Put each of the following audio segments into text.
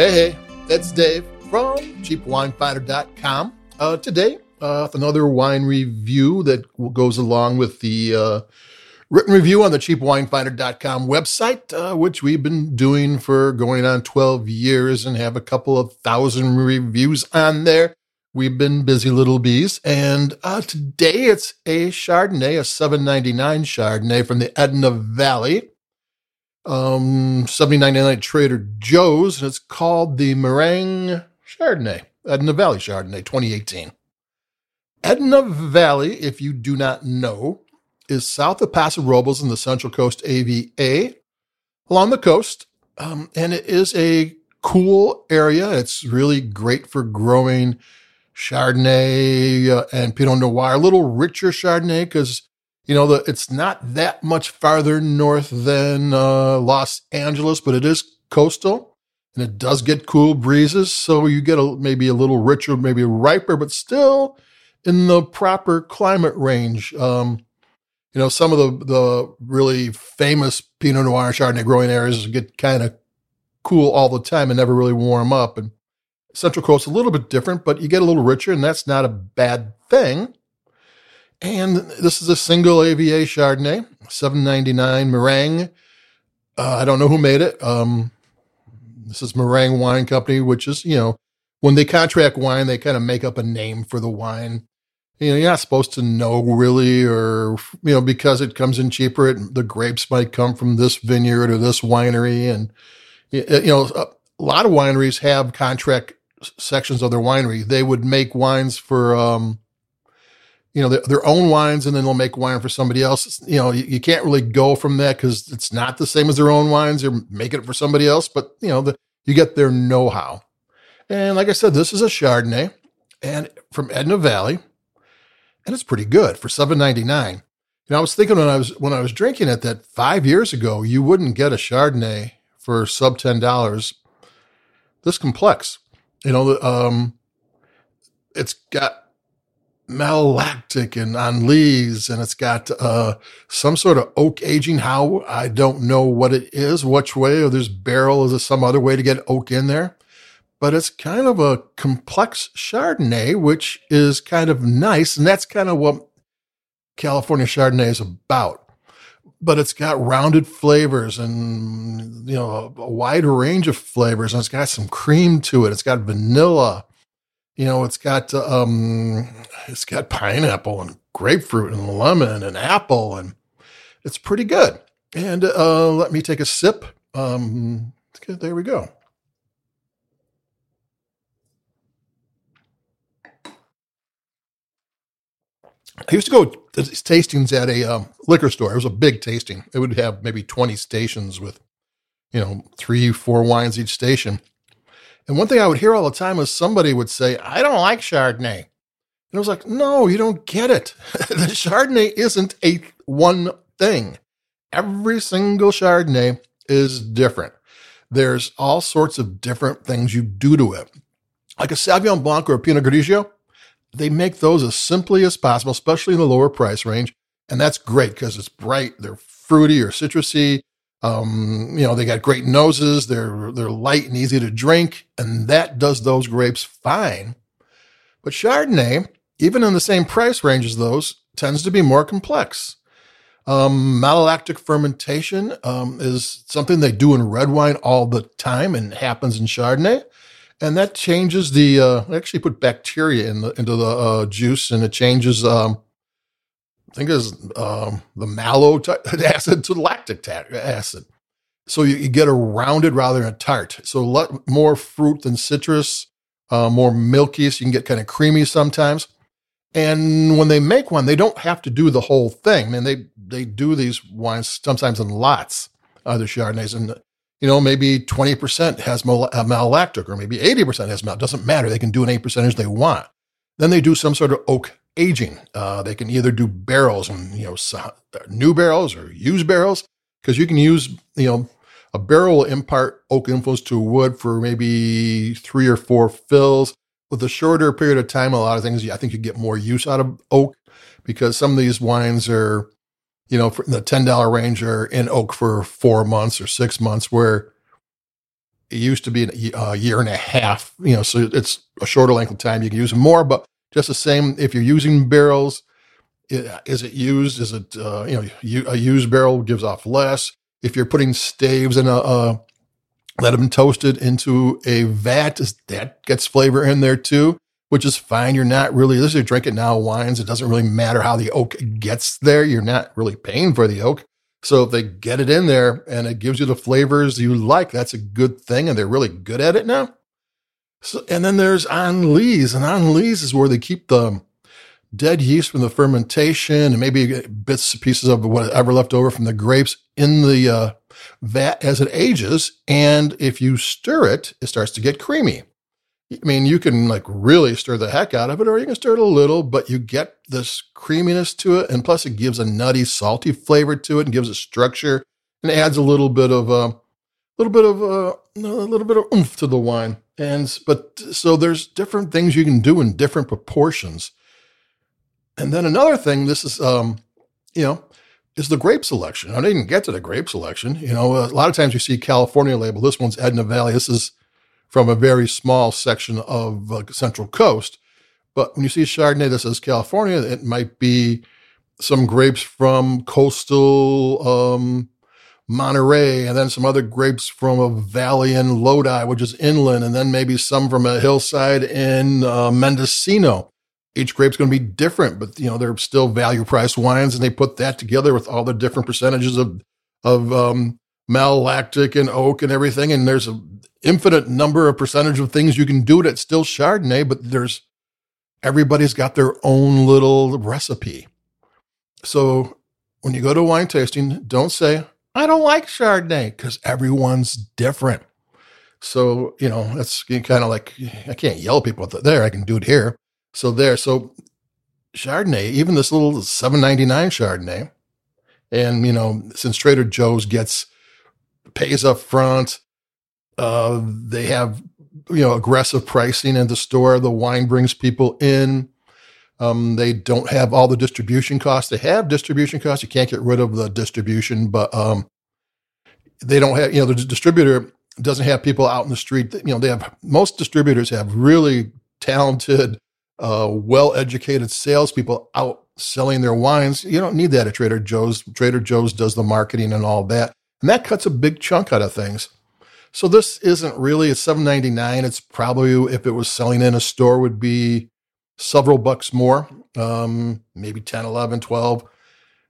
Hey, hey, that's Dave from cheapwinefinder.com. Uh, today, uh, another wine review that goes along with the uh, written review on the cheapwinefinder.com website, uh, which we've been doing for going on 12 years and have a couple of thousand reviews on there. We've been busy little bees. And uh, today it's a Chardonnay, a 799 Chardonnay from the Edna Valley um, 7999 Trader Joe's, and it's called the Meringue Chardonnay, Edna Valley Chardonnay 2018. Edna Valley, if you do not know, is south of Paso Robles in the Central Coast AVA, along the coast, um, and it is a cool area. It's really great for growing Chardonnay uh, and Pinot Noir, a little richer Chardonnay because you know, the, it's not that much farther north than uh, Los Angeles, but it is coastal and it does get cool breezes. So you get a, maybe a little richer, maybe riper, but still in the proper climate range. Um, you know, some of the, the really famous Pinot Noir and Chardonnay growing areas get kind of cool all the time and never really warm up. And Central Coast a little bit different, but you get a little richer, and that's not a bad thing. And this is a single AVA Chardonnay, 799 meringue. Uh, I don't know who made it. Um, this is Meringue Wine Company, which is, you know, when they contract wine, they kind of make up a name for the wine. You know, you're not supposed to know really, or, you know, because it comes in cheaper, it, the grapes might come from this vineyard or this winery. And, you know, a lot of wineries have contract sections of their winery. They would make wines for, um, you know, their, their, own wines and then they'll make wine for somebody else. You know, you, you can't really go from that because it's not the same as their own wines. They're making it for somebody else, but you know, the, you get their know-how. And like I said, this is a Chardonnay and from Edna Valley, and it's pretty good for seven ninety nine. You know, I was thinking when I was when I was drinking it that five years ago, you wouldn't get a Chardonnay for sub ten dollars this complex. You know, um, it's got malolactic and on lees, and it's got uh, some sort of oak aging. How I don't know what it is, which way, or there's barrel, is there some other way to get oak in there? But it's kind of a complex Chardonnay, which is kind of nice, and that's kind of what California Chardonnay is about. But it's got rounded flavors and you know a, a wide range of flavors, and it's got some cream to it. It's got vanilla you know, it's got um, it's got pineapple and grapefruit and lemon and apple, and it's pretty good. And uh, let me take a sip. Um, there we go. I used to go to tastings at a um, liquor store. It was a big tasting. It would have maybe 20 stations with, you know, three, four wines each station. And one thing I would hear all the time is somebody would say, I don't like Chardonnay. And I was like, no, you don't get it. the Chardonnay isn't a one thing. Every single Chardonnay is different. There's all sorts of different things you do to it. Like a Sauvignon Blanc or a Pinot Grigio, they make those as simply as possible, especially in the lower price range. And that's great because it's bright, they're fruity or citrusy. Um, you know, they got great noses. They're they're light and easy to drink, and that does those grapes fine. But Chardonnay, even in the same price range as those, tends to be more complex. Um, malolactic fermentation um, is something they do in red wine all the time and happens in Chardonnay. And that changes the, uh, actually put bacteria in the, into the uh, juice and it changes um, I think is um, the mallow t- acid to lactic acid. So you, you, get a rounded rather than a tart. So a lot more fruit than citrus, uh, more milky, so you can get kind of creamy sometimes. And when they make one, they don't have to do the whole thing. Man, they they do these wines sometimes in lots, other Chardonnays, and you know maybe twenty percent has mal- uh, malolactic, or maybe eighty percent has mal. Doesn't matter. They can do an eight percentage they want. Then they do some sort of oak aging. Uh, they can either do barrels and you know new barrels or used barrels because you can use you know a barrel will impart oak influence to wood for maybe three or four fills. With a shorter period of time, a lot of things I think you get more use out of oak because some of these wines are you know in the ten dollar range are in oak for four months or six months where it used to be a year and a half, you know, so it's a shorter length of time. You can use them more, but just the same, if you're using barrels, is it used? Is it, uh, you know, a used barrel gives off less. If you're putting staves in a, a let them toasted into a vat, that gets flavor in there too, which is fine. You're not really, this is drink it now wines. It doesn't really matter how the oak gets there. You're not really paying for the oak. So if they get it in there and it gives you the flavors you like, that's a good thing. And they're really good at it now. So, and then there's on lees, and on lees is where they keep the dead yeast from the fermentation and maybe bits and pieces of whatever left over from the grapes in the uh, vat as it ages. And if you stir it, it starts to get creamy. I mean, you can like really stir the heck out of it, or you can stir it a little, but you get this creaminess to it. And plus, it gives a nutty, salty flavor to it and gives a structure and adds a little bit of a uh, little bit of uh, a little bit of oomph to the wine. And but so there's different things you can do in different proportions. And then another thing, this is um, you know, is the grape selection. I didn't get to the grape selection. You know, a lot of times you see California label. This one's Edna Valley. This is from a very small section of uh, Central Coast. But when you see Chardonnay that says California, it might be some grapes from coastal um, Monterey, and then some other grapes from a valley in Lodi, which is inland, and then maybe some from a hillside in uh, Mendocino. Each grape's going to be different, but you know they're still value price wines, and they put that together with all the different percentages of of um, malolactic and oak and everything. And there's an infinite number of percentage of things you can do that's still Chardonnay, but there's everybody's got their own little recipe. So when you go to wine tasting, don't say, I don't like Chardonnay because everyone's different. So, you know, that's kind of like, I can't yell at people there. I can do it here. So there. So Chardonnay, even this little 799 Chardonnay, and, you know, since Trader Joe's gets, pays up front, uh, they have, you know, aggressive pricing in the store. The wine brings people in. Um, they don't have all the distribution costs. They have distribution costs. You can't get rid of the distribution, but um, they don't have, you know, the distributor doesn't have people out in the street. You know, they have, most distributors have really talented, uh, well educated salespeople out selling their wines. You don't need that at Trader Joe's. Trader Joe's does the marketing and all that. And that cuts a big chunk out of things. So this isn't really a 7.99. It's probably if it was selling in a store would be several bucks more, um, maybe 10, 11, 12.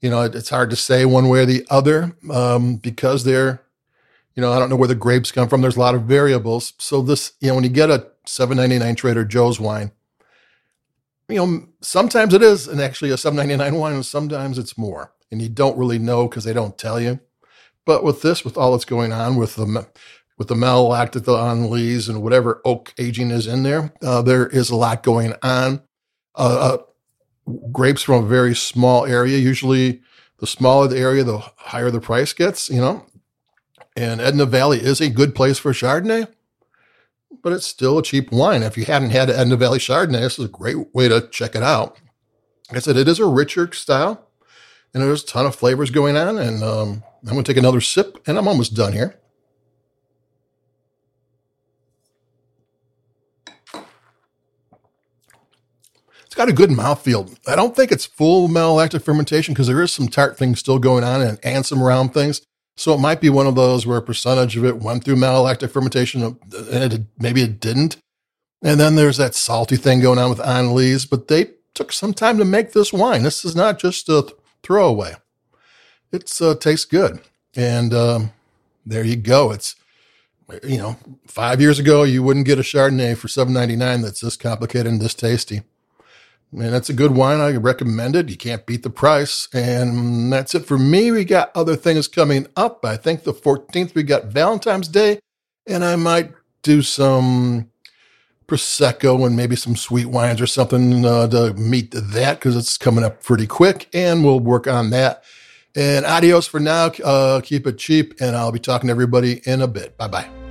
You know, it, it's hard to say one way or the other um, because they're, you know, I don't know where the grapes come from. There's a lot of variables. So this, you know, when you get a 7.99 Trader Joe's wine, you know, sometimes it is and actually a 7.99 wine, and sometimes it's more, and you don't really know because they don't tell you. But with this, with all that's going on with the with the lees and whatever oak aging is in there. Uh, there is a lot going on. Uh, uh, grapes from a very small area. Usually, the smaller the area, the higher the price gets. You know, and Edna Valley is a good place for Chardonnay, but it's still a cheap wine. If you hadn't had Edna Valley Chardonnay, this is a great way to check it out. I said it is a richer style, and there's a ton of flavors going on. And um, I'm going to take another sip, and I'm almost done here. It's got a good mouthfeel. I don't think it's full malolactic fermentation because there is some tart things still going on and, and some round things. So it might be one of those where a percentage of it went through malolactic fermentation and it, maybe it didn't. And then there's that salty thing going on with on lees, but they took some time to make this wine. This is not just a throwaway. It uh, tastes good. And um, there you go. It's, you know, five years ago, you wouldn't get a Chardonnay for seven ninety nine that's this complicated and this tasty. And that's a good wine. I recommend it. You can't beat the price. And that's it for me. We got other things coming up. I think the 14th, we got Valentine's Day, and I might do some Prosecco and maybe some sweet wines or something uh, to meet that because it's coming up pretty quick. And we'll work on that. And adios for now. Uh, keep it cheap. And I'll be talking to everybody in a bit. Bye bye.